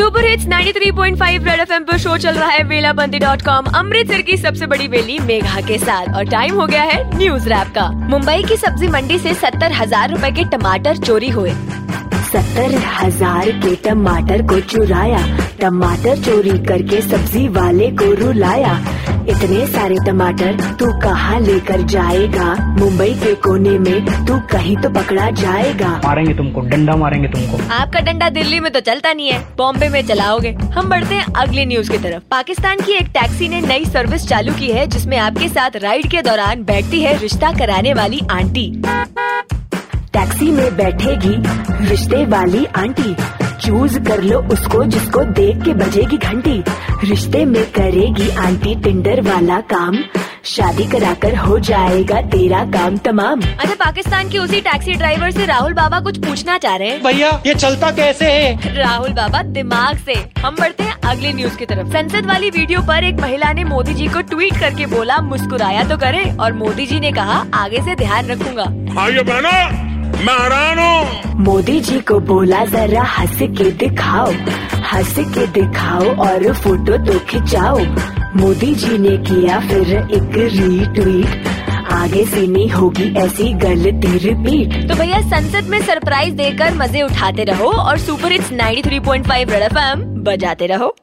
Super hits 93.5 red FM पर show चल रहा है वेलाबंदी डॉट कॉम अमृतसर की सबसे बड़ी वेली मेघा के साथ। और टाइम हो गया है न्यूज़ रैप का। मुंबई की सब्ज़ी मंडी से सत्तर हज़ार रूपए के टमाटर चोरी हुए। सत्तर हज़ार के टमाटर को चुराया, टमाटर चोरी करके सब्ज़ी वाले को रुलाया। इतने सारे टमाटर तू कहाँ लेकर जाएगा? मुंबई के कोने में तू कहीं तो पकड़ा जाएगा। मारेंगे तुमको डंडा मारेंगे तुमको। आपका डंडा दिल्ली में तो चलता नहीं है बॉम्बे में चलाओगे। हम बढ़ते हैं अगली न्यूज़ की तरफ़। पाकिस्तान की एक टैक्सी ने नई सर्विस चालू की है जिसमें आपके साथ राइड के दौरान बैठती है रिश्ता कराने वाली आंटी। टैक्सी में बैठेगी रिश्ते वाली आंटी। चूज़ कर लो उसको जिसको देख के बजेगी घंटी। रिश्ते में करेगी आंटी टिंडर वाला काम। शादी कराकर हो जाएगा तेरा काम तमाम। अच्छा पाकिस्तान की उसी टैक्सी ड्राइवर से राहुल बाबा कुछ पूछना चाह रहे हैं। भैया ये चलता कैसे है? राहुल बाबा दिमाग से। हम बढ़ते हैं अगली न्यूज़ की तरफ़। संसद वाली वीडियो पर एक महिला ने मोदी जी को ट्वीट करके बोला मुस्कुराया तो करे। और मोदी जी ने कहा आगे से ध्यान रखूँगा। भाइयों बहनों मैं हैरान हूँ मोदी जी को बोला जरा हंस के दिखाओ हंस के दिखाओ और फ़ोटो तो खिंचाओ। मोदी जी ने किया फिर एक रीट्वीट आगे से नहीं होगी ऐसी गलती रिपीट तो भैया संसद में सरप्राइज़ देकर मज़े उठाते रहो और सुपर हिट्स 93.5 रेड एफएम बजाते रहो।